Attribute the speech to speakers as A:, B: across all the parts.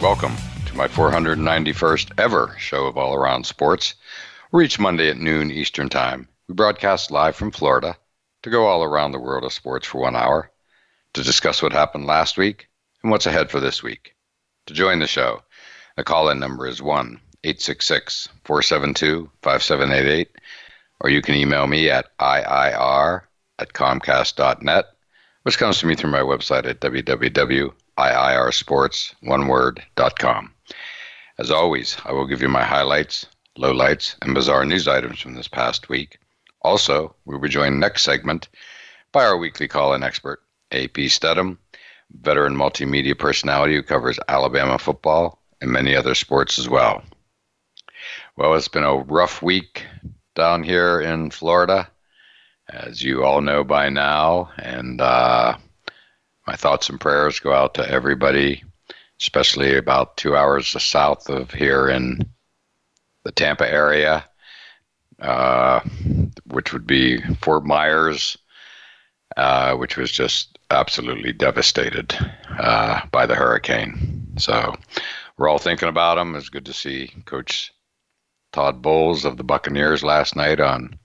A: welcome to my 491st ever show of All Around Sports. We're each Monday at noon Eastern Time. We broadcast live from Florida to go all around the world of sports for one hour to discuss what happened last week and what's ahead for this week. To join the show, the call in number is 1 866 472 5788, or you can email me at IIR at Comcast.net, which comes to me through my website at www.iirsports.com. As always, I will give you my highlights, lowlights, and bizarre news items from this past week. Also, we will be joined next segment by our weekly call-in expert, AP Steadham, veteran multimedia personality who covers Alabama football and many other sports as well. Well, it's been a rough week down here in Florida, as you all know by now, and uh, my thoughts and prayers go out to everybody, especially about two hours south of here in the Tampa area uh, which would be Fort Myers, uh, which was just absolutely devastated uh, by the hurricane. So we're all thinking about them. It's good to see Coach Todd Bowles of the Buccaneers last night on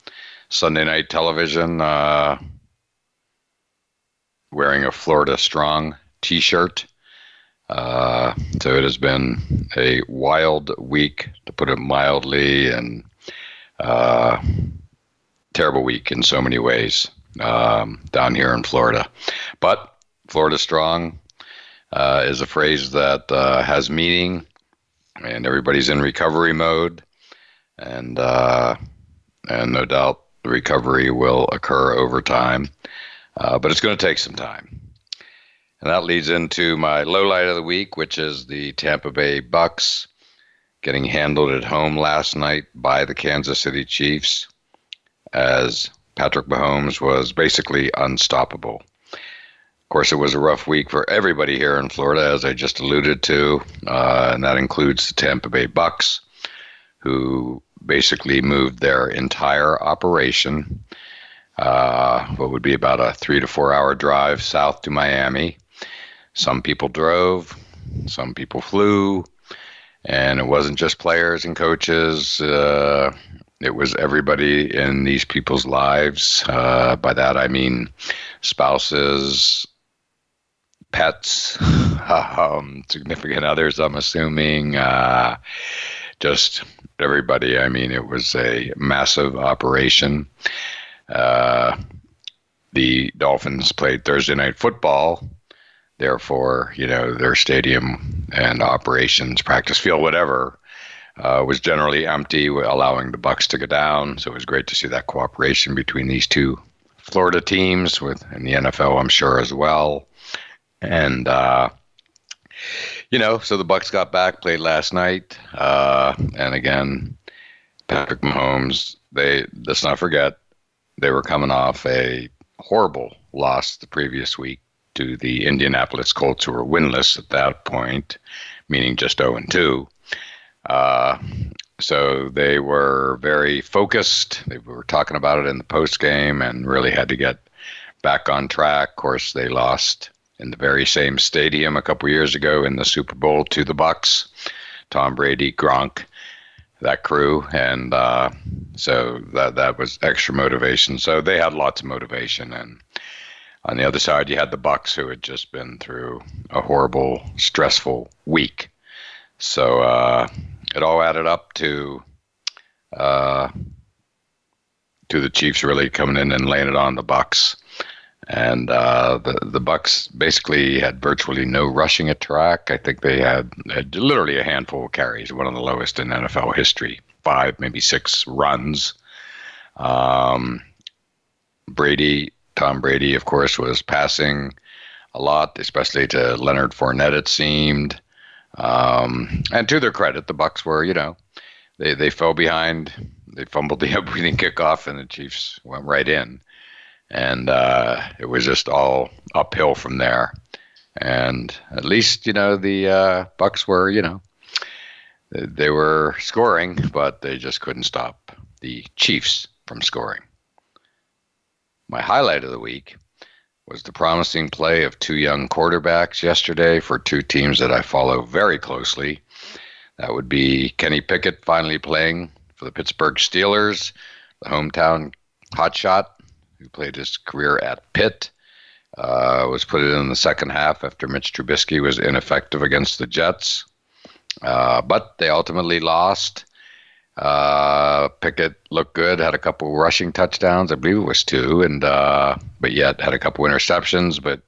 A: Sunday night television uh, wearing a Florida Strong t shirt. Uh, so it has been a wild week, to put it mildly, and uh, terrible week in so many ways um, down here in Florida. But Florida Strong uh, is a phrase that uh, has meaning, and everybody's in recovery mode, and uh, and no doubt the recovery will occur over time, uh, but it's going to take some time. And that leads into my low light of the week, which is the Tampa Bay Bucks getting handled at home last night by the Kansas City Chiefs as Patrick Mahomes was basically unstoppable. Of course, it was a rough week for everybody here in Florida, as I just alluded to, uh, and that includes the Tampa Bay Bucks, who basically moved their entire operation, uh, what would be about a three to four hour drive south to Miami. Some people drove, some people flew, and it wasn't just players and coaches. Uh, it was everybody in these people's lives. Uh, by that I mean spouses, pets, um, significant others. I'm assuming uh, just everybody. I mean, it was a massive operation. Uh, the Dolphins played Thursday night football Therefore, you know, their stadium and operations, practice field, whatever, uh, was generally empty, allowing the Bucks to go down. So it was great to see that cooperation between these two Florida teams, with in the NFL, I'm sure as well. And uh, you know, so the Bucks got back, played last night, uh, and again, Patrick Mahomes. They let's not forget they were coming off a horrible loss the previous week to the Indianapolis Colts, who were winless at that point, meaning just 0 and 2. Uh, so they were very focused. They were talking about it in the post game and really had to get back on track. Of course, they lost in the very same stadium a couple years ago in the Super Bowl to the Bucks. Tom Brady, Gronk, that crew, and uh, so that that was extra motivation. So they had lots of motivation, and on the other side, you had the Bucks, who had just been through a horrible, stressful week. So uh, it all added up to uh, to the Chiefs really coming in and laying it on the Bucks. And uh, the the Bucks basically had virtually no rushing attack. I think they had, had literally a handful of carries, one of the lowest in NFL history, five maybe six runs. Um, Brady Tom Brady, of course, was passing a lot, especially to Leonard Fournette, it seemed. Um, and to their credit, the Bucks were, you know, they they fell behind. They fumbled the opening kickoff, and the Chiefs went right in, and uh, it was just all uphill from there. And at least you know the uh, Bucks were, you know, they were scoring, but they just couldn't stop the Chiefs from scoring. My highlight of the week was the promising play of two young quarterbacks yesterday for two teams that I follow very closely. That would be Kenny Pickett finally playing for the Pittsburgh Steelers, the hometown hotshot who played his career at Pitt. Uh, was put in the second half after Mitch Trubisky was ineffective against the Jets. Uh, but they ultimately lost. Uh, Pickett looked good, had a couple rushing touchdowns, I believe it was two, and uh, but yet had a couple interceptions. But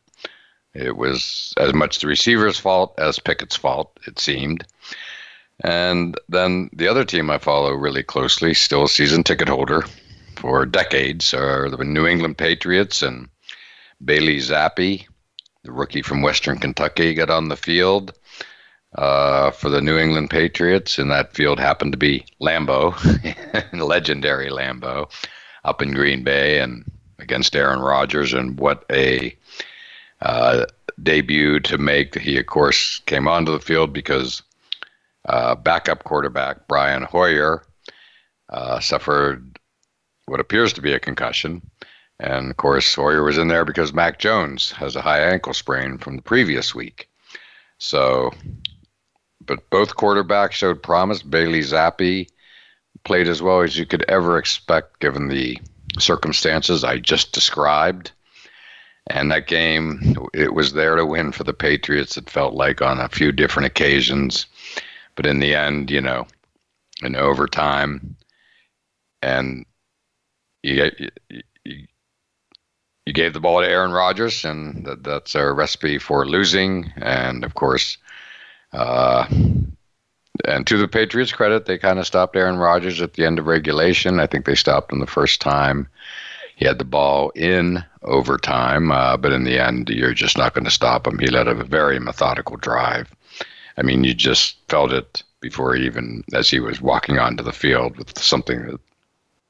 A: it was as much the receiver's fault as Pickett's fault, it seemed. And then the other team I follow really closely, still a season ticket holder for decades, are the New England Patriots and Bailey Zappe, the rookie from Western Kentucky, got on the field uh, for the New England Patriots, and that field happened to be Lambeau, legendary Lambeau, up in Green Bay, and against Aaron Rodgers. And what a uh, debut to make! He, of course, came onto the field because uh, backup quarterback Brian Hoyer uh, suffered what appears to be a concussion. And of course, Hoyer was in there because Mac Jones has a high ankle sprain from the previous week. So but both quarterbacks showed promise. Bailey Zappe played as well as you could ever expect given the circumstances I just described. And that game, it was there to win for the Patriots. It felt like on a few different occasions. But in the end, you know, in overtime, and you, you, you gave the ball to Aaron Rodgers, and that, that's a recipe for losing. And of course, uh, and to the Patriots' credit, they kind of stopped Aaron Rodgers at the end of regulation. I think they stopped him the first time he had the ball in overtime, uh, but in the end, you're just not going to stop him. He led a very methodical drive. I mean, you just felt it before even as he was walking onto the field with something that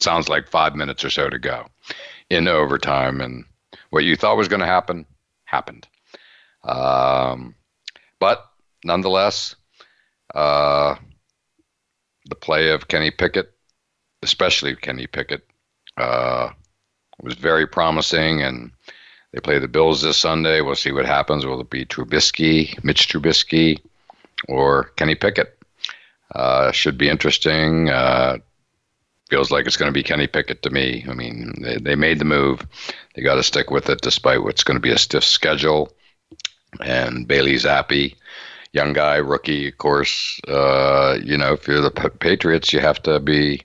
A: sounds like five minutes or so to go in overtime, and what you thought was going to happen happened. Um, but nonetheless, uh, the play of Kenny Pickett, especially Kenny Pickett, uh, was very promising. And they play the Bills this Sunday. We'll see what happens. Will it be Trubisky, Mitch Trubisky, or Kenny Pickett? Uh, should be interesting. Feels like it's going to be Kenny Pickett to me. I mean, they, they made the move. They got to stick with it despite what's going to be a stiff schedule. And Bailey Zappe young guy, rookie, of course. Uh, you know, if you're the Patriots, you have to be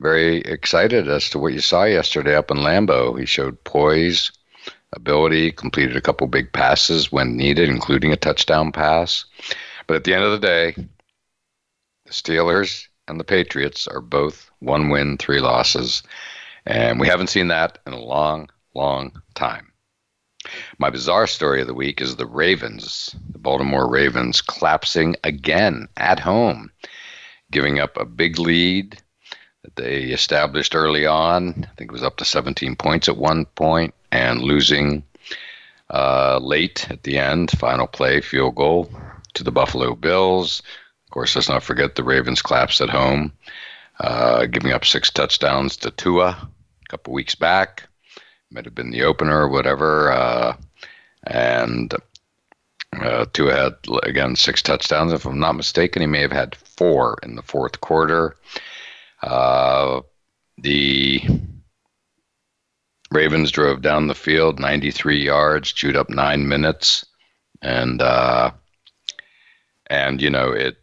A: very excited as to what you saw yesterday up in Lambeau. He showed poise, ability, completed a couple big passes when needed, including a touchdown pass. But at the end of the day, the Steelers and the Patriots are both one win, three losses. And we haven't seen that in a long, long time. My bizarre story of the week is the Ravens, the Baltimore Ravens, collapsing again at home, giving up a big lead that they established early on. I think it was up to 17 points at one point, and losing uh, late at the end, final play, field goal to the Buffalo Bills. Course, let's not forget the Ravens collapsed at home, uh, giving up six touchdowns to Tua a couple weeks back might have been the opener or whatever. Uh, and uh, Tua had again six touchdowns. If I'm not mistaken, he may have had four in the fourth quarter. Uh, the Ravens drove down the field 93 yards, chewed up nine minutes, and uh, and you know it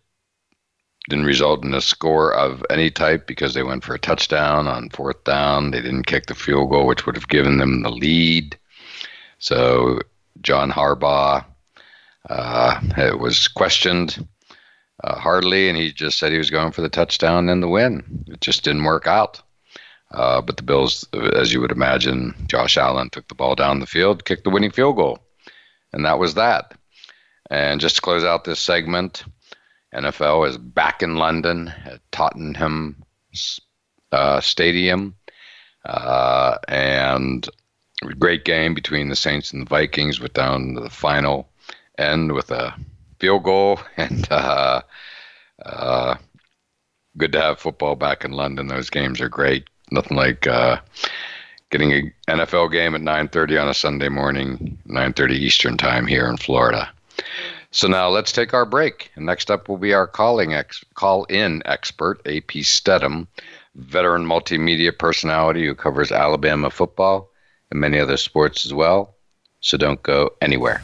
A: didn't result in a score of any type because they went for a touchdown on fourth down. They didn't kick the field goal, which would have given them the lead. So John Harbaugh uh, was questioned uh, hardly, and he just said he was going for the touchdown and the win. It just didn't work out. Uh, but the Bills, as you would imagine, Josh Allen took the ball down the field, kicked the winning field goal, and that was that. And just to close out this segment, NFL is back in London at Tottenham uh, Stadium. Uh, and great game between the Saints and the Vikings, went down to the final end with a field goal. And uh, uh, good to have football back in London. Those games are great. Nothing like uh, getting an NFL game at 9:30 on a Sunday morning, 9:30 Eastern time here in Florida. So now let's take our break. And next up will be our calling ex- call-in expert, AP Steadham, veteran multimedia personality who covers Alabama football and many other sports as well. So don't go anywhere.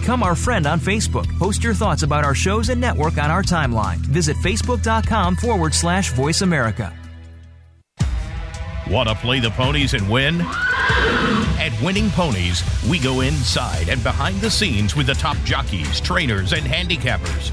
B: Become our friend on Facebook. Post your thoughts about our shows and network on our timeline. Visit facebook.com forward slash voice America.
C: Want to play the ponies and win? At Winning Ponies, we go inside and behind the scenes with the top jockeys, trainers, and handicappers.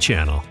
D: Channel.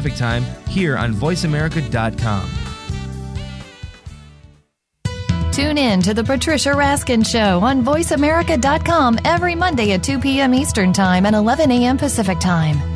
E: Time here on VoiceAmerica.com.
F: Tune in to the Patricia Raskin Show on VoiceAmerica.com every Monday at 2 p.m. Eastern Time and 11 a.m. Pacific Time.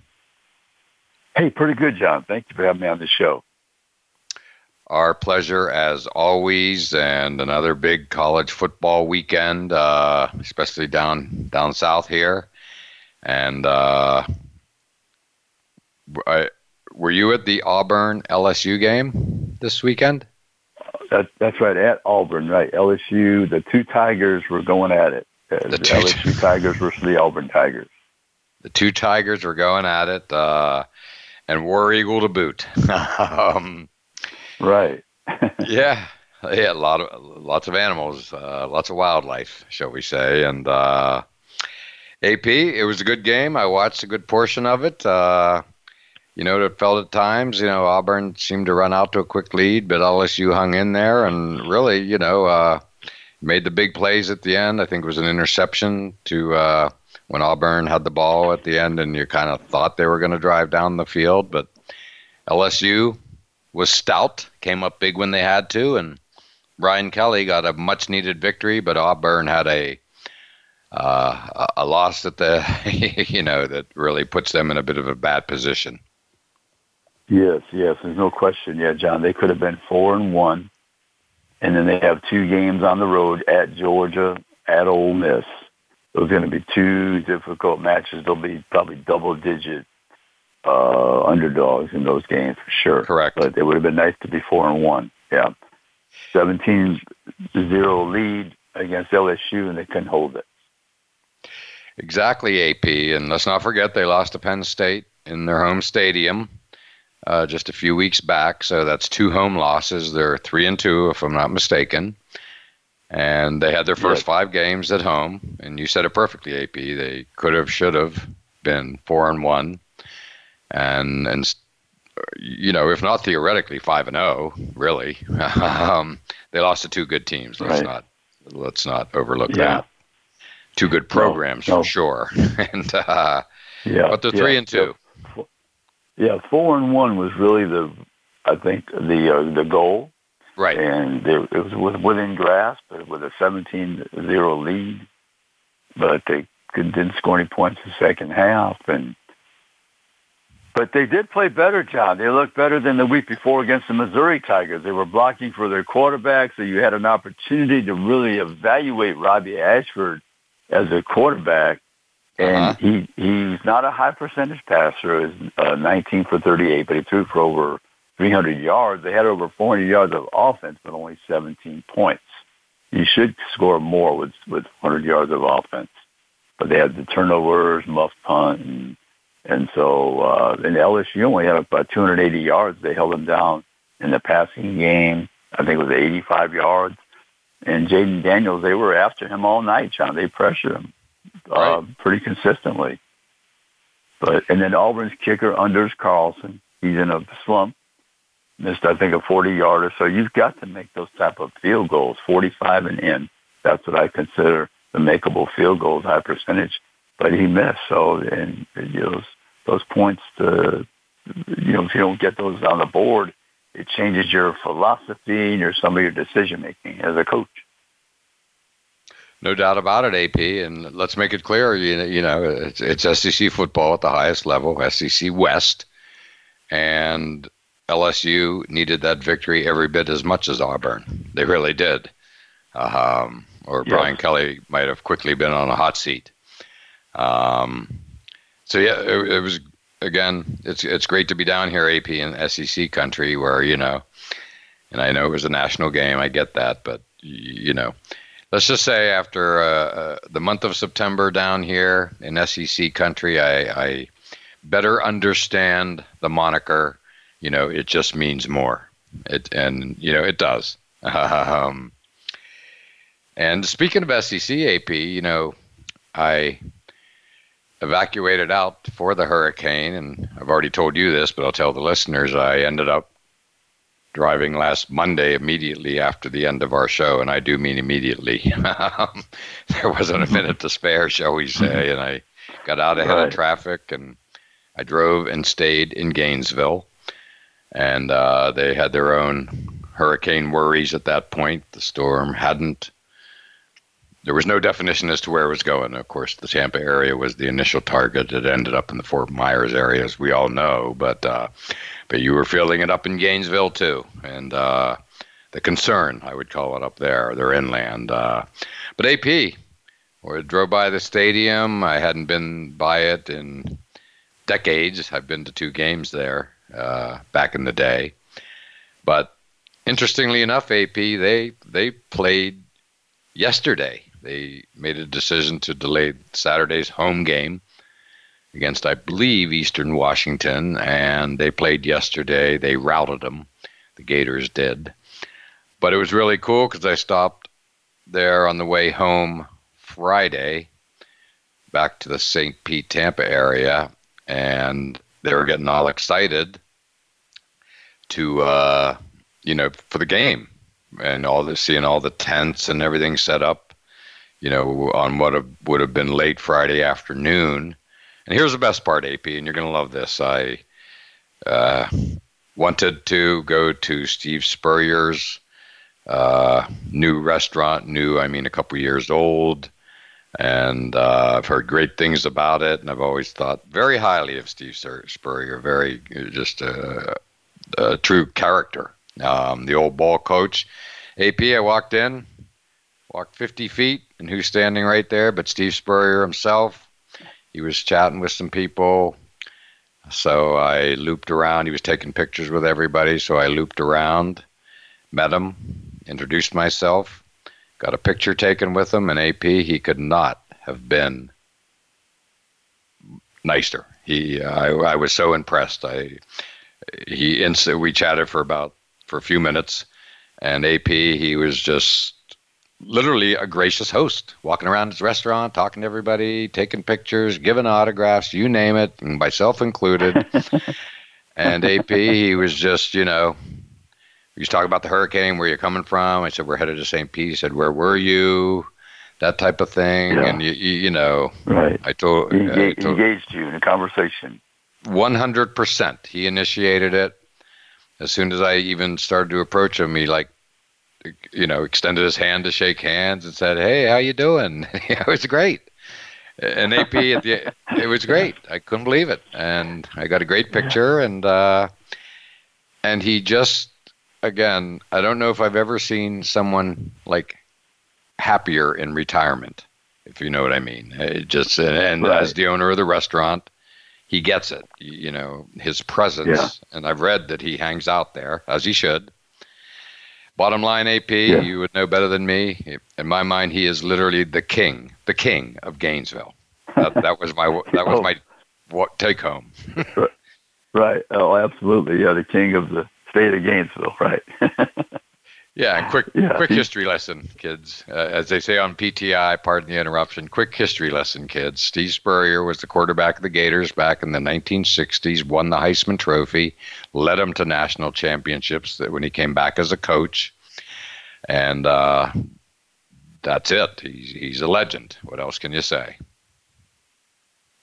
G: Hey, pretty good, John. Thank you for having me on the show.
A: Our pleasure as always, and another big college football weekend, uh, especially down down south here. And uh, I, were you at the Auburn LSU game this weekend?
G: That, that's right, at Auburn, right? LSU, the two Tigers were going at it. The, the LSU Tigers versus the Auburn Tigers.
A: The two Tigers were going at it, uh, and War Eagle to boot. um,
G: right.
A: yeah. yeah, a lot of lots of animals, uh, lots of wildlife, shall we say? And uh, AP, it was a good game. I watched a good portion of it. Uh, you know, it felt at times, you know, Auburn seemed to run out to a quick lead, but LSU hung in there and really, you know, uh, made the big plays at the end. I think it was an interception to uh, when Auburn had the ball at the end, and you kind of thought they were going to drive down the field, but LSU was stout, came up big when they had to, and Brian Kelly got a much needed victory, but Auburn had a uh, a loss that the you know that really puts them in a bit of a bad position.
G: Yes, yes, there's no question. Yeah, John, they could have been four and one, and then they have two games on the road at Georgia, at Ole Miss, those are going to be two difficult matches. They'll be probably double digit uh, underdogs in those games for sure.
A: Correct.
G: But it would have been nice to be four and one. Yeah. 17-0 lead against LSU and they couldn't hold it.
A: Exactly, AP. And let's not forget they lost to Penn State in their home stadium uh, just a few weeks back. So that's two home losses. They're three and two, if I'm not mistaken and they had their first five games at home. And you said it perfectly, AP. They could have, should have been four and one, and and you know, if not theoretically five and zero, oh, really, um, they lost to two good teams. Let's right. not let's not overlook yeah. that. Two good programs no, no. for sure, and uh, yeah, but they're three yeah, and two.
G: Yeah, four and one was really the, I think the uh, the goal
A: Right.
G: And they, it was within grasp with a 17-0 lead, but they didn't score any points in the second half. And but they did play better, John. They looked better than the week before against the Missouri Tigers. They were blocking for their quarterback, so you had an opportunity to really evaluate Robbie Ashford as a quarterback. And uh-huh. he he's not a high percentage passer. He's uh, 19 for 38, but he threw for over 300 yards. They had over 400 yards of offense, but only 17 points. You should score more with with 100 yards of offense, but they had the turnovers, muff punt, and and so uh, and LSU only had about 280 yards. They held them down in the passing game. I think it was 85 yards. And Jayden Daniels, they were after him all night, John. They pressured him uh, right. pretty consistently. But and then Auburn's kicker, Anders Carlson, he's in a slump missed, I think, a 40 yarder. So you've got to make those type of field goals, 45 and in. That's what I consider the makeable field goals, high percentage. But he missed. So, and those, those points to, you know, if you don't get those on the board, it changes your philosophy and your some of your decision making as a coach.
A: No doubt about it, AP. And let's make it clear, you know, you know it's, it's SEC football at the highest level, SEC West, and LSU needed that victory every bit as much as Auburn. They really did. Um, or Brian Kelly might have quickly been on a hot seat. Um, so yeah, it, it, was again. It's it's great to be down here, AP in SEC country, where you know, and I know it was a national game. I get that, but you know, let's just say after uh, uh, the month of September down here in SEC country, I, I better understand the moniker you know, it just means more. It and you know it does. Um, and speaking of SEC AP, you know, I evacuated out for the hurricane, and I've already told you this, but I'll tell the listeners. I ended up driving last Monday immediately after the end of our show, and I do mean immediately. Um, there wasn't a mm-hmm. minute to spare, shall we say, mm-hmm. and I got out ahead right. of traffic and I drove and stayed in Gainesville and uh, they had their own hurricane worries at that point. The storm hadn't. There was no definition as to where it was going. Of course, the Tampa area was the initial target. It ended up in the Fort Myers area, as we all know. But uh, but you were feeling it up in Gainesville too, and uh, the concern I would call it up there. They're inland. Uh, but AP, or drove by the stadium. I hadn't been by it in decades. I've been to two games there uh, back in the day. But interestingly enough, AP they they played yesterday. They made a decision to delay Saturday's home game against, I believe, Eastern Washington, and they played yesterday. They routed them. The Gators did. but it was really cool because I stopped there on the way home Friday back to the St. Pete, Tampa area, and they were getting all excited to, uh, you know, for the game and all the seeing all the tents and everything set up, you know, on what would have been late Friday afternoon. And here's the best part, AP, and you're going to love this. I uh, wanted to go to Steve Spurrier's uh, new restaurant, new, I mean, a couple years old. And uh, I've heard great things about it, and I've always thought very highly of Steve Spurrier, very just a, a true character. Um, the old ball coach. AP, I walked in, walked 50 feet, and who's standing right there but Steve Spurrier himself? He was chatting with some people. So I looped around. He was taking pictures with everybody, so I looped around, met him, introduced myself, got a picture taken with him, and AP, he could not have been nicer. He, I, I was so impressed. I, he instant. We chatted for about for a few minutes, and AP, he was just literally a gracious host, walking around his restaurant, talking to everybody, taking pictures, giving autographs, you name it, myself included. and AP, he was just, you know, was talking about the hurricane, where you're coming from. I said, we're headed to St. Pete. He said, where were you? That type of thing. Yeah. And, you, you, you, know,
G: right.
A: I told,
G: he engaged, I told, engaged you in a conversation.
A: 100%. He initiated it. As soon as I even started to approach him, he like you know, extended his hand to shake hands and said, "Hey, how you doing?" it was great. And AP, at the, it was great. I couldn't believe it, and I got a great picture. And uh, and he just, again, I don't know if I've ever seen someone like happier in retirement, if you know what I mean. Uh, it just and right. as the owner of the restaurant, he gets it. You know, his presence, yeah. and I've read that he hangs out there as he should Bottom line, AP, yeah. you would know better than me. In my mind, he is literally the king, the king of Gainesville. That, that was my that was oh. my what, take home.
G: right. Oh, absolutely. Yeah, the king of the state of Gainesville. Right.
A: yeah, quick yeah. quick history lesson, kids. Uh, as they say on PTI, pardon the interruption. Quick history lesson, kids. Steve Spurrier was the quarterback of the Gators back in the 1960s. Won the Heisman Trophy led them to national championships That when he came back as a coach. And uh, that's it. He's, he's a legend. What else can you say?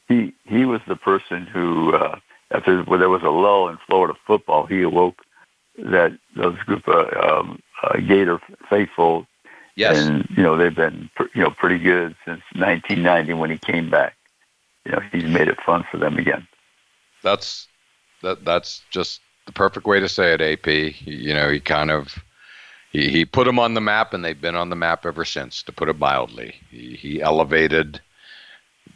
G: He he was the person who, uh, after there was a lull in Florida football, he awoke that those group of um, uh, Gator faithful.
A: Yes.
G: And you know they've been you know pretty good since 1990 when he came back. You know he's made it fun for them again.
A: That's that that's just the perfect way to say it. AP, you know, he kind of he he put them on the map, and they've been on the map ever since. To put it mildly, he, he elevated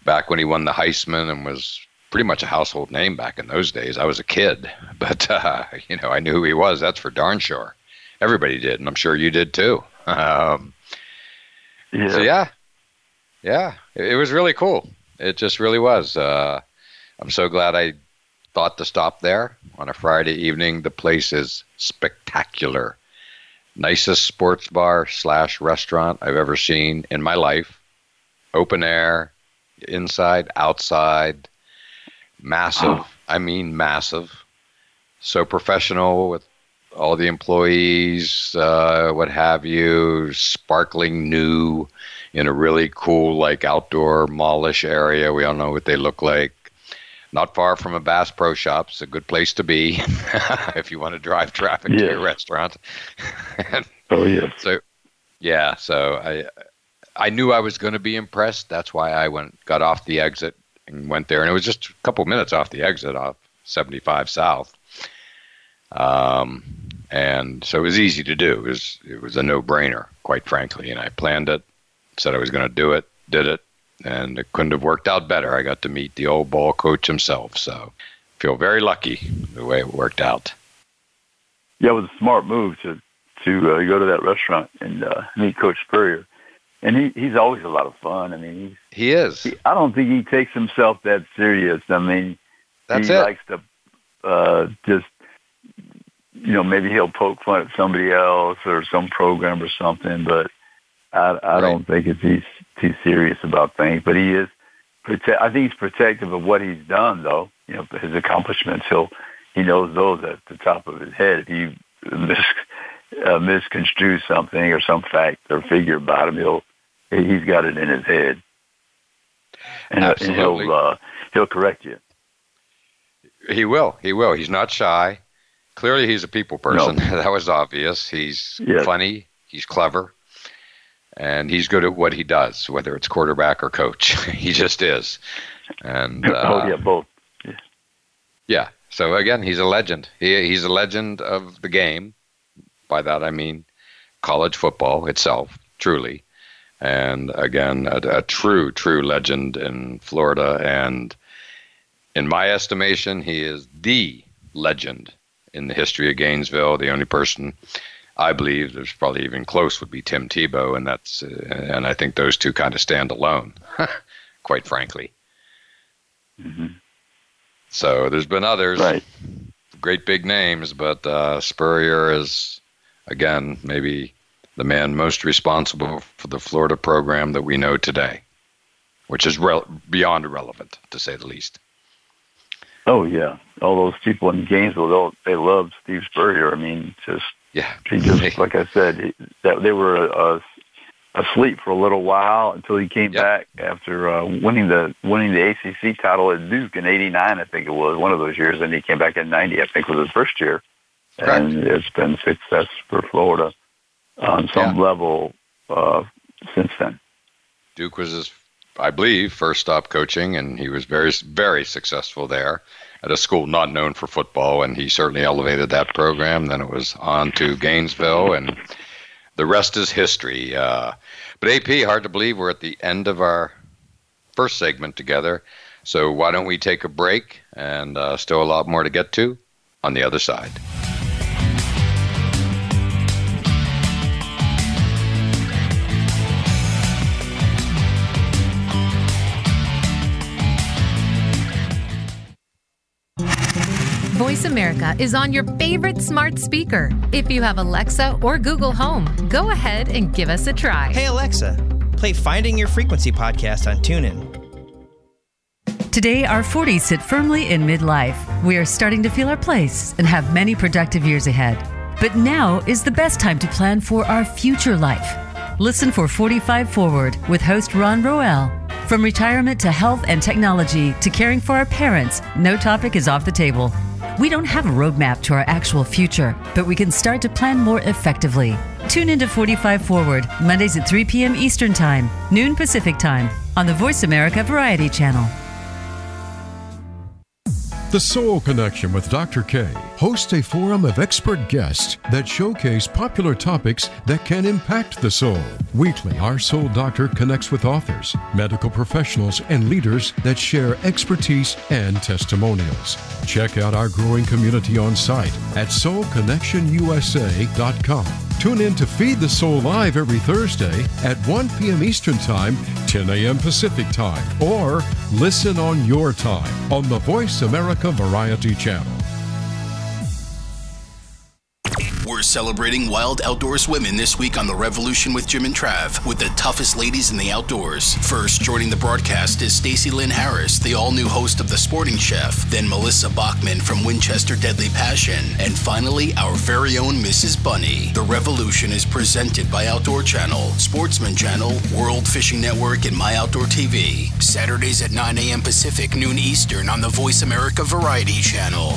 A: back when he won the Heisman and was pretty much a household name back in those days. I was a kid, but uh, you know, I knew who he was. That's for darn sure. Everybody did, and I'm sure you did too. Um, yeah. So yeah, yeah, it, it, was really cool. It just really was. Uh, I'm so glad I thought to stop there on a Friday evening. The place is spectacular. Nicest sports bar slash restaurant I've ever seen in my life. Open air, inside, outside, massive. I mean, massive. So professional with all the employees, uh, what have you, sparkling new in a really cool, like outdoor mallish area. We all know what they look like not far from a Bass Pro Shop. It's a good place to be if you want to drive traffic to your restaurant.
G: oh yeah.
A: So yeah, so I I knew I was going to be impressed. That's why I went got off the exit and went there, and it was just a couple minutes off the exit off 75 South. Um, and so it was easy to do. It was it was a no brainer, quite frankly. And I planned it, said I was going to do it, did it, and it couldn't have worked out better. I got to meet the old ball coach himself, so feel very lucky the way it worked out.
G: Yeah, it was a smart move to to uh, go to that restaurant and uh, meet Coach Spurrier, and he he's always a lot of fun. I mean, he's,
A: he is.
G: He, I don't think he takes himself that serious. I mean,
A: That's
G: he
A: it.
G: likes to uh, just you know, maybe he'll poke fun at somebody else or some program or something, but I, I don't think it's he's too serious about things. But he is, prote- I think he's protective of what he's done, though. You know, his accomplishments. He'll he knows those at the top of his head. If you mis, uh, misconstrue something or some fact or figure about him, he'll he's got it in his head, and, uh, and he'll uh, he'll correct you.
A: He will. He will. He's not shy. Clearly, he's a people person. No. that was obvious. He's yes. funny. He's clever, and he's good at what he does, whether it's quarterback or coach. he just is. And
G: uh, oh yeah, both. Yeah.
A: yeah. So again, he's a legend. He, he's a legend of the game. By that I mean college football itself, truly. And again, a, a true, true legend in Florida. And in my estimation, he is the legend in the history of Gainesville. The only person I believe there's probably even close would be Tim Tebow, and that's uh, and I think those two kind of stand alone, quite frankly.
G: Mm-hmm.
A: So there's been others,
G: right.
A: great big names, but uh, Spurrier is again maybe the man most responsible for the Florida program that we know today, which is re- beyond irrelevant to say the least.
G: Oh yeah, all those people in Gainesville, they loved Steve Spurrier. I mean, just
A: yeah,
G: he just like I said, that they were a, asleep for a little while until he came yep. back after uh, winning the winning the ACC title at Duke in '89, I think it was one of those years, and he came back in '90, I think was his first year,
A: Correct.
G: and it's been success for Florida on some yeah. level uh, since then.
A: Duke was his I believe, first stop coaching, and he was very, very successful there at a school not known for football, and he certainly elevated that program. Then it was on to Gainesville, and the rest is history. Uh, but AP, hard to believe we're at the end of our first segment together. So why don't we take a break? And uh, still a lot more to get to on the other side.
H: Voice America is on your favorite smart speaker. If you have Alexa or Google Home, go ahead and give us a try.
I: Hey, Alexa, play Finding Your Frequency podcast on TuneIn.
J: Today, our 40s sit firmly in midlife. We are starting to feel our place and have many productive years ahead. But now is the best time to plan for our future life. Listen for 45 Forward with host Ron Roel. From retirement to health and technology to caring for our parents, no topic is off the table. We don't have a roadmap to our actual future, but we can start to plan more effectively. Tune into 45 Forward, Mondays at 3 p.m. Eastern Time, noon Pacific Time, on the Voice America Variety Channel.
K: The Soul Connection with Dr. K hosts a forum of expert guests that showcase popular topics that can impact the soul. Weekly, our soul doctor connects with authors, medical professionals, and leaders that share expertise and testimonials. Check out our growing community on site at soulconnectionusa.com. Tune in to Feed the Soul Live every Thursday at 1 p.m. Eastern Time, 10 a.m. Pacific Time, or listen on your time on the Voice America Variety Channel.
L: We're celebrating Wild Outdoors Women this week on The Revolution with Jim and Trav with the toughest ladies in the outdoors. First, joining the broadcast is Stacy Lynn Harris, the all new host of The Sporting Chef, then Melissa Bachman from Winchester Deadly Passion, and finally, our very own Mrs. Bunny. The Revolution is presented by Outdoor Channel, Sportsman Channel, World Fishing Network, and My Outdoor TV. Saturdays at 9 a.m. Pacific, noon Eastern on the Voice America Variety Channel.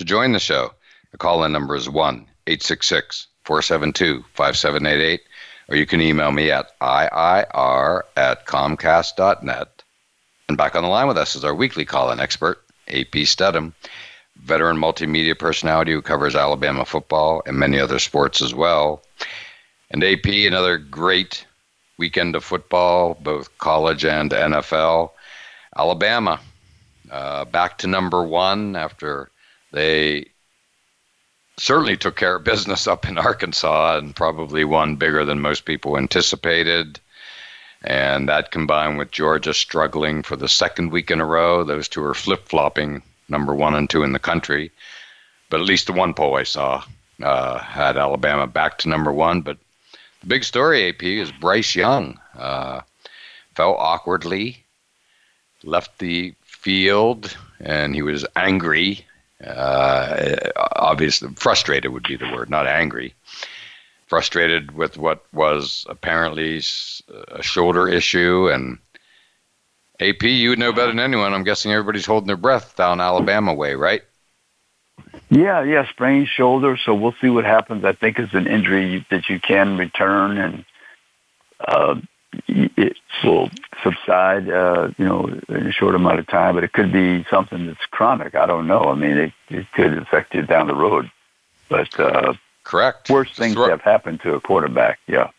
A: To join the show, the call in number is 1 866 472 5788, or you can email me at IIR at Comcast.net. And back on the line with us is our weekly call in expert, AP Steadham, veteran multimedia personality who covers Alabama football and many other sports as well. And AP, another great weekend of football, both college and NFL. Alabama uh, back to number one after they certainly took care of business up in Arkansas and probably won bigger than most people anticipated. And that combined with Georgia struggling for the second week in a row, those two are flip flopping number one and two in the country. But at least the one poll I saw uh, had Alabama back to number one. But the big story, AP, is Bryce Young uh, fell awkwardly, left the field, and he was angry. Uh, obviously, frustrated would be the word, not angry. Frustrated with what was apparently a shoulder issue. And AP, you would know better than anyone. I'm guessing everybody's holding their breath down Alabama way, right?
G: Yeah, yeah, sprained shoulder. So we'll see what happens. I think it's an injury that you can return and uh, it will subside, uh, you know, in a short amount of time. But it could be something that's chronic. I don't know. I mean, it, it could affect you down the road. But uh,
A: correct.
G: Worst things right. have happened to a quarterback. Yeah,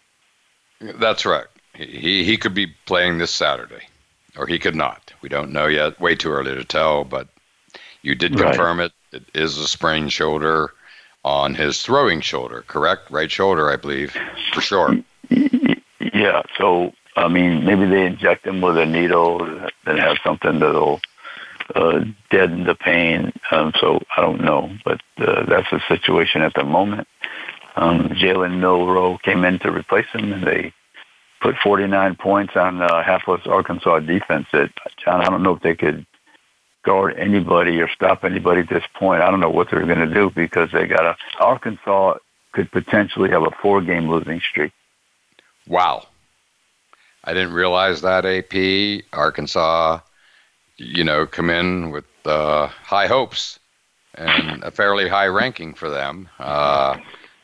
A: that's right. He he could be playing this Saturday, or he could not. We don't know yet. Way too early to tell. But you did confirm right. it it is a sprained shoulder on his throwing shoulder, correct? Right shoulder, I believe, for sure.
G: Yeah. So, I mean, maybe they inject them with a needle and have something that'll uh, deaden the pain. Um, so I don't know, but uh, that's the situation at the moment. Um, Jalen Milroe came in to replace him, and they put 49 points on uh, hapless Arkansas defense. That John, I don't know if they could guard anybody or stop anybody at this point. I don't know what they're going to do because they got a Arkansas could potentially have a four game losing streak.
A: Wow. I didn't realize that AP Arkansas, you know, come in with uh, high hopes and a fairly high ranking for them. Uh,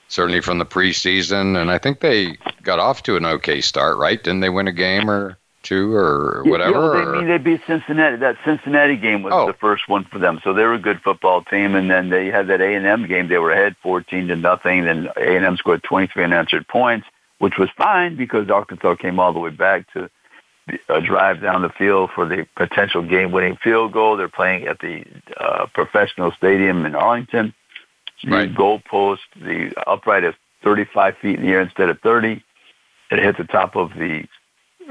A: certainly from the preseason, and I think they got off to an okay start, right? Didn't they win a game or two or whatever?
G: Yeah, they, mean they beat Cincinnati. That Cincinnati game was oh. the first one for them, so they were a good football team. And then they had that A and M game. They were ahead fourteen to nothing. Then A and M scored twenty three unanswered points, which was fine because Arkansas came all the way back to a drive down the field for the potential game-winning field goal. They're playing at the uh, professional stadium in Arlington. The right. goalpost, the upright is 35 feet in the air instead of 30. It hit the top of the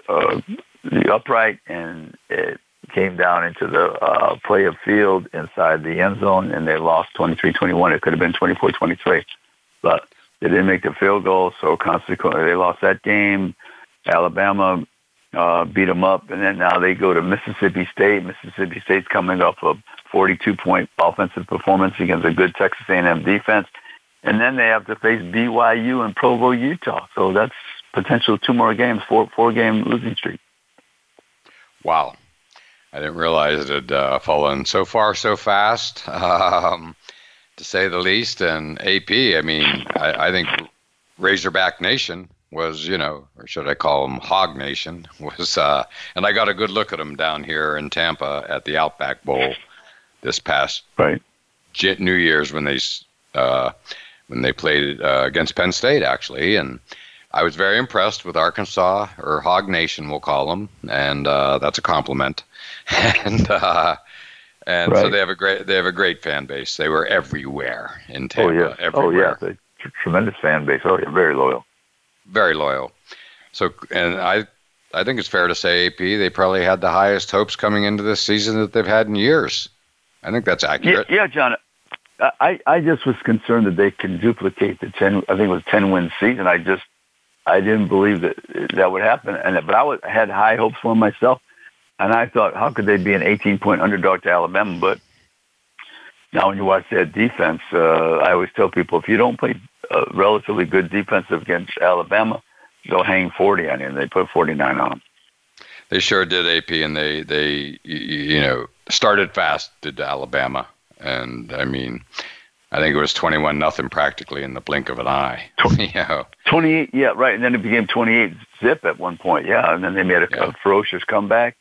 G: uh, the upright and it came down into the uh, play of field inside the end zone and they lost 23-21. It could have been 24-23, but they didn't make the field goal, so consequently they lost that game. Alabama uh, beat them up, and then now they go to Mississippi State. Mississippi State's coming off a 42-point offensive performance against a good Texas A&M defense, and then they have to face BYU and Provo, Utah. So that's potential two more games, four four game losing streak.
A: Wow. I didn't realize it had uh, fallen so far so fast, um, to say the least. And AP, I mean, I, I, think Razorback Nation was, you know, or should I call them Hog Nation, was, uh, and I got a good look at them down here in Tampa at the Outback Bowl this past
G: right
A: New Year's when they uh, when they played uh, against Penn State actually, and I was very impressed with Arkansas or Hog Nation, we'll call them, and uh, that's a compliment. and uh, and right. so they have a great they have a great fan base. They were everywhere in oh, Tampa.
G: Oh yeah,
A: everywhere.
G: oh yeah, tr- tremendous fan base. Oh yeah, very loyal.
A: Very loyal. So and I I think it's fair to say AP they probably had the highest hopes coming into this season that they've had in years. I think that's accurate.
G: Yeah, yeah John. I, I just was concerned that they can duplicate the 10, I think it was 10 win season. I just, I didn't believe that that would happen. And, but I was, had high hopes for myself. And I thought, how could they be an 18 point underdog to Alabama? But now when you watch that defense, uh, I always tell people, if you don't play a relatively good defense against Alabama, they'll hang 40 on you. And they put 49 on them.
A: They sure did, AP, and they, they you know, started fast, did Alabama and I mean, I think it was twenty-one nothing practically in the blink of an eye. you know.
G: Twenty-eight, yeah, right, and then it became twenty-eight zip at one point, yeah, and then they made a, yeah. a ferocious comeback,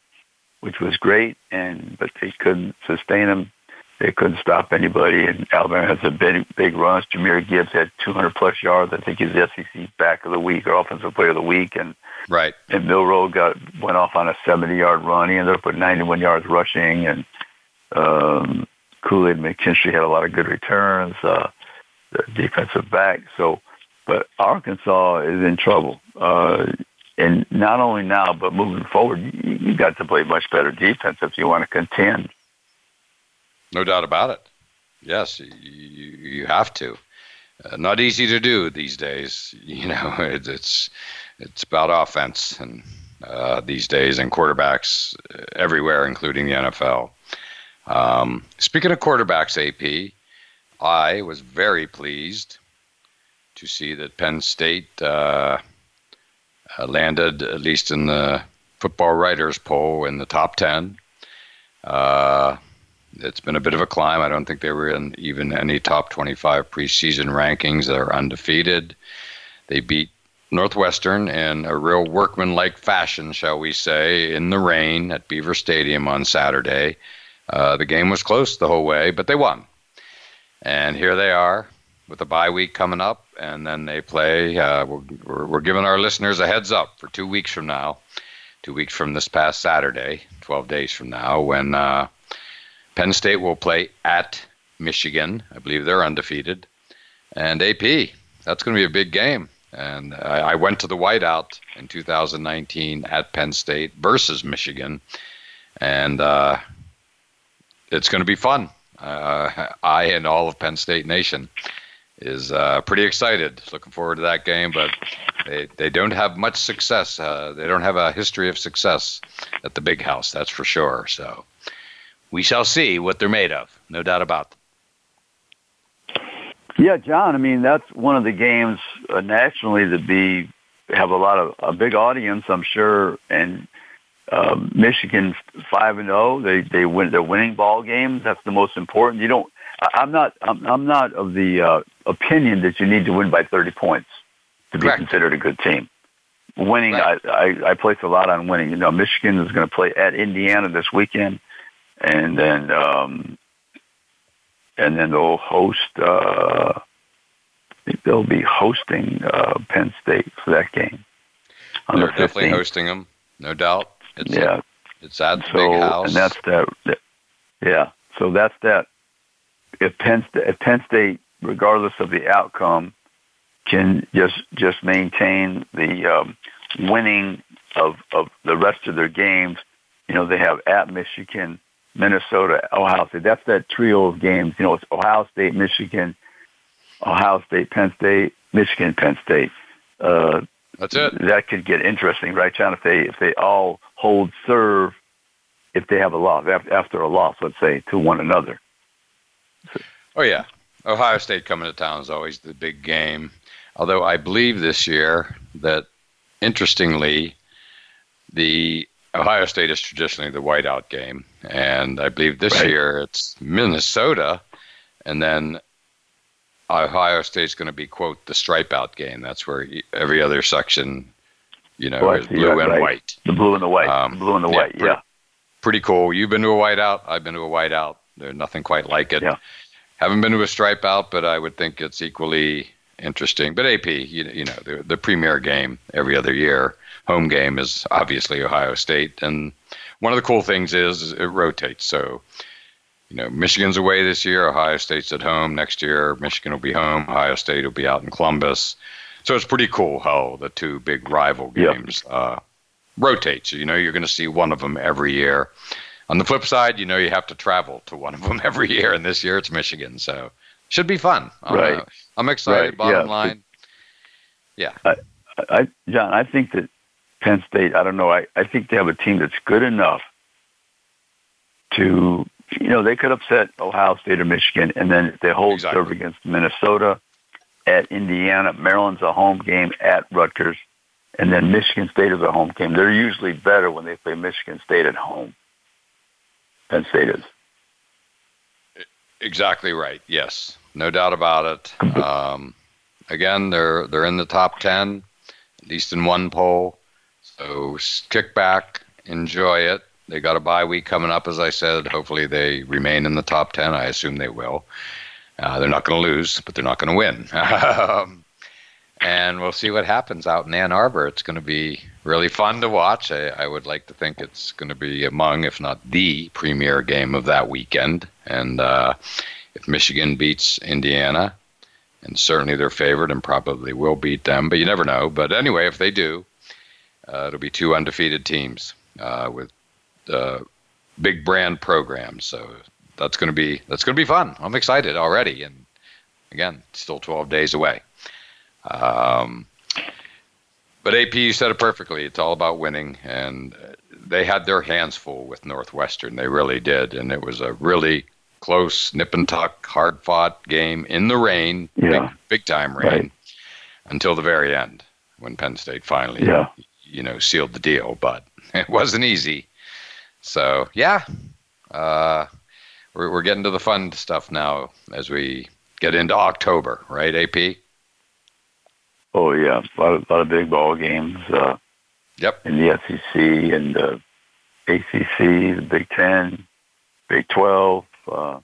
G: which was great, and but they couldn't sustain them. They couldn't stop anybody, and Alabama has a big, big runs. Jahmyr Gibbs had 200 plus yards. I think he's the SEC back of the week or offensive player of the week, and
A: right.
G: And Milroe got went off on a 70 yard run. He ended up with 91 yards rushing, and um, Kool Aid McKinstry had a lot of good returns, uh, the defensive back. So, but Arkansas is in trouble. Uh, and not only now, but moving forward, you, you got to play much better defense if you want to contend.
A: No doubt about it. Yes, you, you have to. Uh, not easy to do these days. You know, it, it's it's about offense and uh, these days and quarterbacks everywhere, including the NFL. Um, speaking of quarterbacks, AP, I was very pleased to see that Penn State uh, uh, landed, at least in the football writers poll, in the top 10. Uh, it's been a bit of a climb. I don't think they were in even any top 25 preseason rankings. They're undefeated. They beat Northwestern in a real workmanlike fashion, shall we say, in the rain at Beaver Stadium on Saturday. Uh, the game was close the whole way, but they won. And here they are with a bye week coming up, and then they play. Uh, we're, we're giving our listeners a heads up for two weeks from now, two weeks from this past Saturday, 12 days from now, when uh, Penn State will play at Michigan. I believe they're undefeated. And AP, that's going to be a big game. And I, I went to the whiteout in 2019 at Penn State versus Michigan. And uh, it's going to be fun. Uh, I and all of Penn State Nation is uh, pretty excited. Looking forward to that game, but they, they don't have much success. Uh, they don't have a history of success at the big house, that's for sure. So we shall see what they're made of, no doubt about
G: them. Yeah, John. I mean, that's one of the games uh, nationally that be have a lot of a big audience, I'm sure, and uh, Michigan five and zero. Oh. They they win. They're winning ball games. That's the most important. You don't. I, am not. I'm, I'm not of the uh, opinion that you need to win by 30 points to be Correct. considered a good team. Winning, right. I, I I place a lot on winning. You know, Michigan is going to play at Indiana this weekend, and then um, and then they'll host. Uh, they'll be hosting uh, Penn State for that game.
A: They're the definitely hosting them, no doubt. It's
G: yeah.
A: A, it's that
G: so,
A: big house.
G: And that's that, that. Yeah. So that's that. If Penn, if Penn State, regardless of the outcome, can just just maintain the um, winning of of the rest of their games, you know, they have at Michigan, Minnesota, Ohio State. That's that trio of games. You know, it's Ohio State, Michigan, Ohio State, Penn State, Michigan, Penn State. Uh,
A: That's it.
G: That could get interesting, right, John? If they if they all hold serve if they have a loss after a loss, let's say, to one another.
A: Oh yeah, Ohio State coming to town is always the big game. Although I believe this year that, interestingly, the Ohio State is traditionally the whiteout game, and I believe this right. year it's Minnesota, and then Ohio State's going to be quote the stripeout game. That's where every other section you know,
G: is
A: blue and
G: right.
A: white.
G: The blue and the white. Um, blue and the yeah, white.
A: Pretty,
G: yeah.
A: Pretty cool. You've been to a whiteout. I've been to a whiteout. There's nothing quite like it.
G: Yeah.
A: Haven't been to a stripe out, but I would think it's equally interesting. But AP, you, you know, the, the premier game every other year, home game is obviously Ohio State, and one of the cool things is it rotates. So, you know, Michigan's away this year, Ohio State's at home. Next year, Michigan will be home, Ohio State will be out in Columbus. So it's pretty cool how the two big rival games uh, rotate. So you know you're going to see one of them every year. On the flip side, you know you have to travel to one of them every year, and this year it's Michigan, so should be fun.
G: Right.
A: Uh, I'm excited.
G: Right,
A: Bottom
G: yeah.
A: line, yeah.
G: I, I, John, I think that Penn State. I don't know. I, I think they have a team that's good enough to, you know, they could upset Ohio State or Michigan, and then if they hold serve against Minnesota, at Indiana, Maryland's a home game at Rutgers, and then Michigan State is a home game. They're usually better when they play Michigan State at home. Penn State is.
A: Exactly right. Yes, no doubt about it. Um, again, they're they're in the top ten, at least in one poll. So kick back, enjoy it. They got a bye week coming up, as I said. Hopefully, they remain in the top ten. I assume they will. Uh, they're not going to lose, but they're not going to win. um, and we'll see what happens out in Ann Arbor. It's going to be really fun to watch. I, I would like to think it's going to be among, if not the premier game of that weekend. And uh, if Michigan beats Indiana, and certainly they're favored and probably will beat them, but you never know. But anyway, if they do, uh, it'll be two undefeated teams uh, with uh, big brand programs. So that's going to be that's going to be fun. I'm excited already, and again, still 12 days away. Um, but AP, you said it perfectly. It's all about winning, and uh, they had their hands full with Northwestern. They really did, and it was a really close, nip and tuck, hard fought game in the rain,
G: Yeah.
A: big, big time rain,
G: Right.
A: until the very end when Penn State finally,
G: Yeah.
A: you know, sealed the deal. But it wasn't easy. So yeah, uh, we're we're getting to the fun stuff now as we get into October, right? AP.
G: Oh yeah, a lot of, lot of big ball games. Uh,
A: yep.
G: In the SEC and the ACC, the Big Ten, Big Twelve, uh,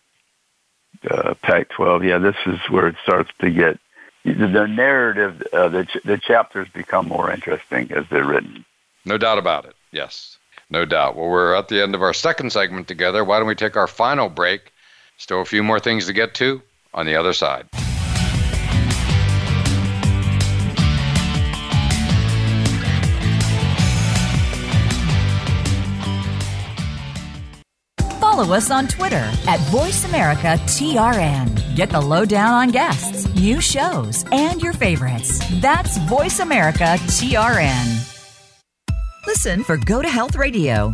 G: uh, Pac-12. Yeah, this is where it starts to get the, the narrative. Uh, the ch- the chapters become more interesting as they're written.
A: No doubt about it. Yes, no doubt. Well, we're at the end of our second segment together. Why don't we take our final break? Still a few more things to get to on the other side.
M: Follow us on Twitter at VoiceAmericaTRN. Get the lowdown on guests, new shows, and your favorites. That's VoiceAmericaTRN. Listen for Go to Health Radio,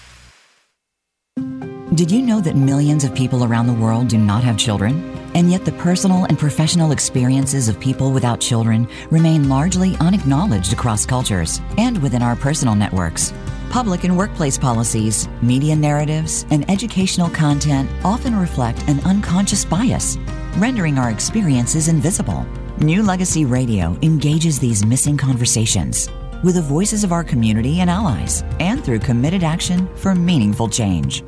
M: Did you know that millions of people around the world do not have children? And yet, the personal and professional experiences of people without children remain largely unacknowledged across cultures and within our personal networks. Public and workplace policies, media narratives, and educational content often reflect an unconscious bias, rendering our experiences invisible. New Legacy Radio engages these missing conversations with the voices of our community and allies, and through committed action for meaningful change.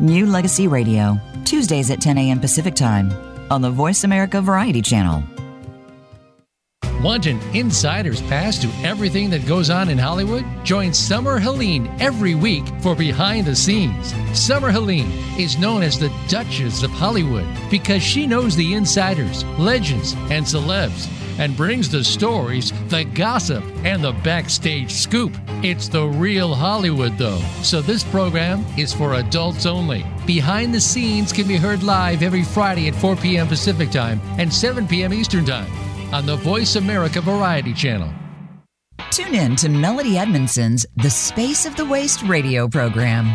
M: New Legacy Radio, Tuesdays at 10 a.m. Pacific Time on the Voice America Variety Channel.
N: Want an insider's pass to everything that goes on in Hollywood? Join Summer Helene every week for Behind the Scenes. Summer Helene is known as the Duchess of Hollywood because she knows the insiders, legends, and celebs and brings the stories, the gossip, and the backstage scoop. It's the real Hollywood, though. So this program is for adults only. Behind the Scenes can be heard live every Friday at 4 p.m. Pacific Time and 7 p.m. Eastern Time on the Voice America Variety Channel.
M: Tune in to Melody Edmondson's The Space of the Waist radio program.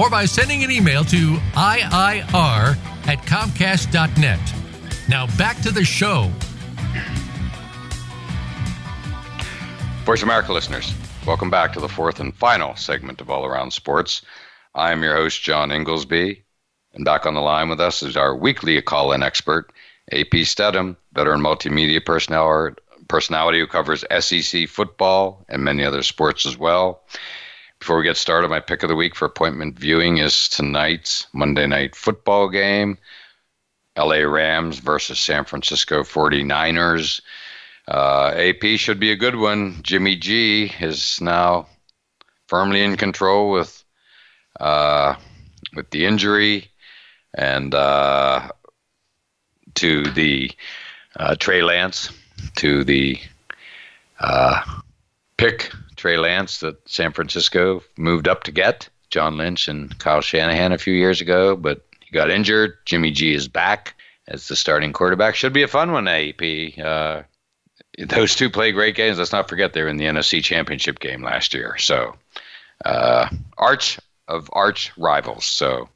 N: Or by sending an email to IIR at Comcast.net. Now back to the show.
A: Voice America listeners, welcome back to the fourth and final segment of All Around Sports. I am your host, John Inglesby, and back on the line with us is our weekly call in expert, AP Steadham, veteran multimedia personality who covers SEC football and many other sports as well. Before we get started, my pick of the week for appointment viewing is tonight's Monday night football game LA Rams versus San Francisco 49ers. Uh, AP should be a good one. Jimmy G is now firmly in control with uh, with the injury and uh, to the uh, Trey Lance, to the uh, pick Trey Lance that San Francisco moved up to get John Lynch and Kyle Shanahan a few years ago, but he got injured. Jimmy G is back as the starting quarterback. Should be a fun one, AP. Uh, those two play great games. Let's not forget they were in the NFC Championship game last year. So, uh, arch of arch rivals. So,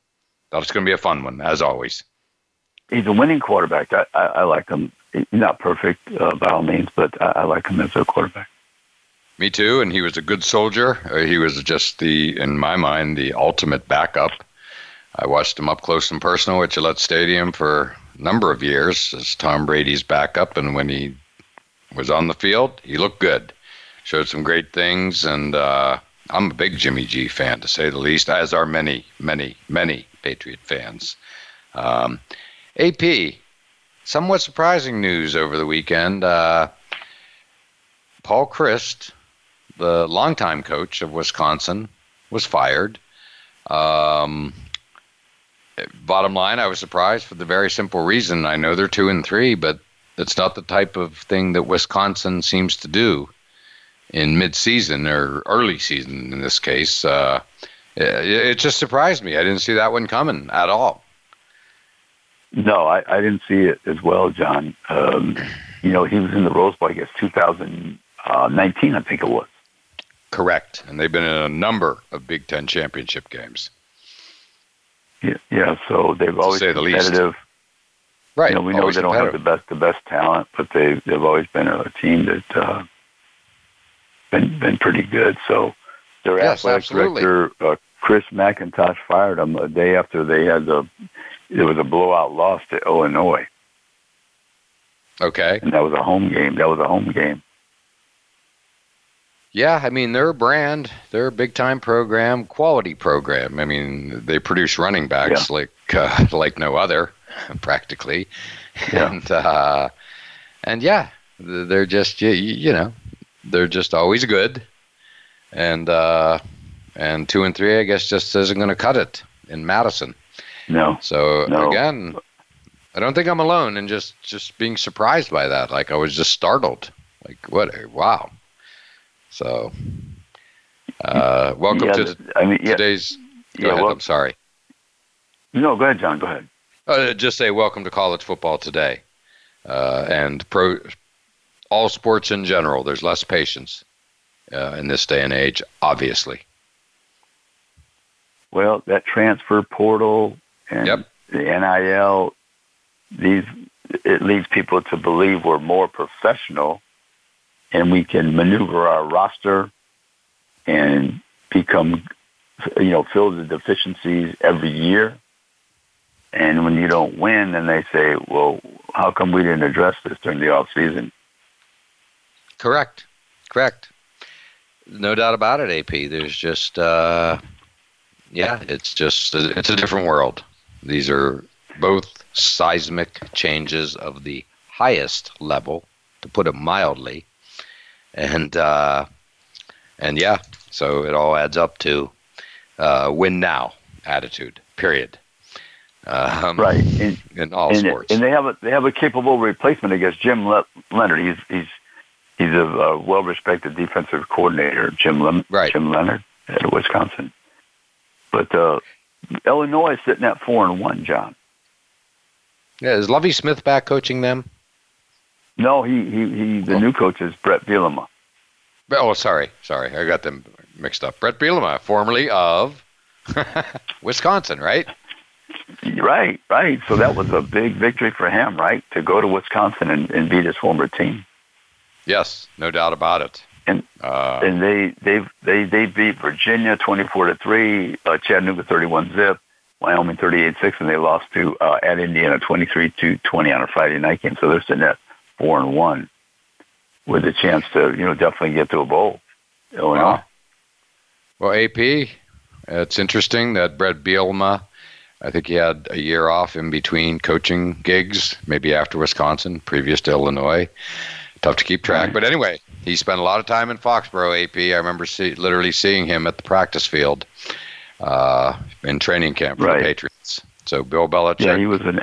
A: that's going to be a fun one, as always.
G: He's a winning quarterback. I, I, I like him. Not perfect uh, by all means, but I, I like him as a quarterback.
A: Me too, and he was a good soldier. Uh, he was just the, in my mind, the ultimate backup. I watched him up close and personal at Gillette Stadium for a number of years as Tom Brady's backup, and when he was on the field, he looked good. Showed some great things, and uh, I'm a big Jimmy G fan, to say the least, as are many, many, many Patriot fans. Um, AP, somewhat surprising news over the weekend. Uh, Paul Chryst, the longtime coach of Wisconsin, was fired. Um, bottom line, I was surprised for the very simple reason I know they're two and three, but it's not the type of thing that Wisconsin seems to do in mid-season or early season in this case. Uh, it, it just surprised me. I didn't see that one coming at all.
G: No, I, I didn't see it as well, John. Um, you know, he was in the Rose Bowl, I guess, 2019, I think it was.
A: Correct. And they've been in a number of Big Ten championship games.
G: Yeah, yeah. So they've always
A: the least.
G: competitive.
A: Right.
G: You know, we know they don't have the best the best talent, but they they've always been a team that uh, been been pretty good. So their
A: Yes,
G: athletic
A: absolutely.
G: director uh, Chris McIntosh fired them a day after they had the it was a blowout loss to Illinois,
A: Okay.
G: and that was a home game. That was a home game.
A: Yeah, I mean they're a brand. They're a big time program, quality program. I mean they produce running backs like uh, like no other, practically.
G: Yeah.
A: And uh, and yeah, they're just you, you know they're just always good. And uh, and two and three, I guess, just isn't going to cut it in Madison.
G: No.
A: So
G: No.
A: again, I don't think I'm alone in just just being surprised by that. Like I was just startled. Like what? Wow. So, uh, welcome
G: Yeah,
A: to
G: I mean, yeah,
A: today's. Go
G: yeah,
A: ahead.
G: well-
A: I'm sorry.
G: No, go ahead, John. Go ahead.
A: Uh, just say welcome to college football today, uh, and pro all sports in general. There's less patience uh, in this day and age, obviously.
G: Well, that transfer portal and the NIL, these it leads people to believe we're more professional, and we can maneuver our roster and become, you know, fill the deficiencies every year. And when you don't win, then they say, "Well, how come we didn't address this during the off season?"
A: Correct. Correct. No doubt about it, AP. There's just, uh, yeah, it's just, it's a different world. These are both seismic changes of the highest level, to put it mildly. And, uh, and yeah, so it all adds up to uh, win now. attitude. Period. Um,
G: right in,
A: in all
G: and,
A: sports.
G: and they have a they have a capable replacement against Jim Le- Leonhard. He's he's he's a, a well-respected defensive coordinator, Jim Lem-
A: right.
G: Jim Leonhard at Wisconsin. But uh, Illinois is sitting at four and one, John.
A: Yeah, is Lovie Smith back coaching them?
G: No, he he, he the new coach is Brett Bielema.
A: Oh, sorry, sorry, I got them mixed up. Brett Bielema, formerly of Wisconsin, right?
G: Right, right. So that was a big victory for him, right? To go to Wisconsin and, and beat his former team.
A: Yes, no doubt about it.
G: And
A: uh,
G: and they they they they beat Virginia twenty four to three, uh, Chattanooga thirty one zip, Wyoming thirty eight six, and they lost to uh, at Indiana twenty three to twenty on a Friday night game. So they're sitting at four and one, with a chance to you know definitely get to a bowl. Illinois.
A: Wow. Well, AP, it's interesting that Brett Bielema. I think he had a year off in between coaching gigs, maybe after Wisconsin, previous to Illinois. Tough to keep track. But anyway, he spent a lot of time in Foxborough, AP. I remember see, literally seeing him at the practice field uh, in training camp for
G: Right.
A: the Patriots. So Bill Belichick.
G: Yeah, he was an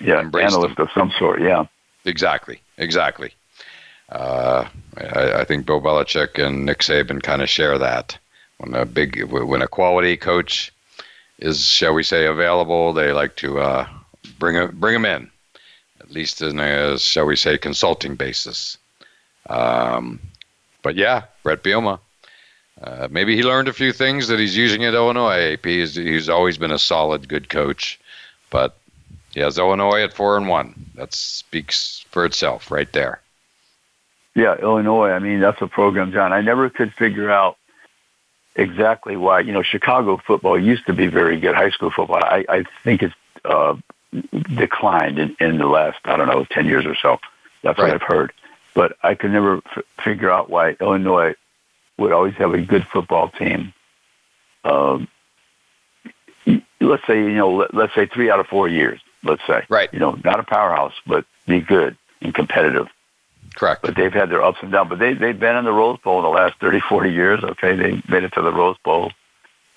G: yeah analyst of some sort. Yeah.
A: Exactly, exactly. Uh, I, I think Bill Belichick and Nick Saban kind of share that. When a big, when a quality coach is, shall we say, available, they like to uh, bring a, bring him in, at least in a, shall we say, consulting basis. Um, but yeah, Brett Bielema. Uh, maybe he learned a few things that he's using at Illinois. AP. He's, he's always been a solid, good coach, but he has Illinois at four and one. That speaks for itself, right there.
G: Yeah, Illinois. I mean, that's a program, John. I never could figure out exactly why. You know, Chicago football used to be very good. High school football, I, I think it's uh, declined in, in the last, I don't know, ten years or so. That's
A: Right.
G: what I've heard. But I could never f- figure out why Illinois would always have a good football team. Um, let's say you know, let, let's say three out of four years. Let's say,
A: right?
G: You know, not a powerhouse, but be good and competitive.
A: Correct.
G: But they've had their ups and downs. But they they've been in the Rose Bowl in the last 30, 40 years. Okay, they made it to the Rose Bowl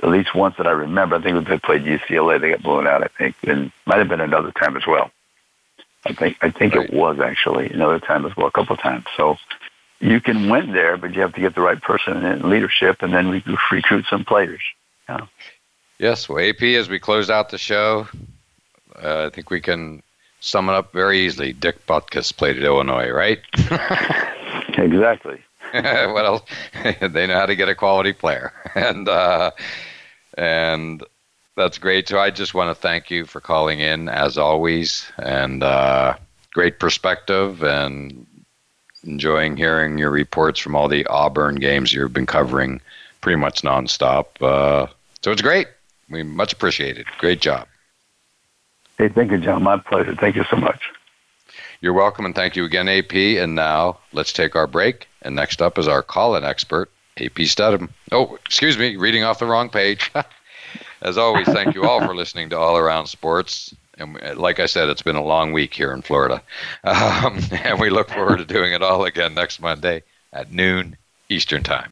G: at least once that I remember. I think they played UCLA, they got blown out. I think, and might have been another time as well. I think I think it was actually another time as well, a couple of times. So you can win there, but you have to get the right person in leadership, and then we recruit some players. Yeah.
A: Yes. Well, AP, as we close out the show, uh, I think we can sum it up very easily. Dick Butkus played at Illinois, right?
G: exactly.
A: what else? they know how to get a quality player, and uh, and that's great. So I just want to thank you for calling in, as always, and uh, great perspective, and enjoying hearing your reports from all the Auburn games you've been covering, pretty much nonstop. Uh, so it's great. We much appreciate it. Great job.
G: Hey, thank you, John. My pleasure. Thank you so much.
A: You're welcome, and thank you again, AP. And now let's take our break. And next up is our call-in expert, AP Steadham. Oh, excuse me, reading off the wrong page. As always, thank you all for listening to All Around Sports. And like I said, it's been a long week here in Florida. Um, and we look forward to doing it all again next Monday at noon Eastern Time.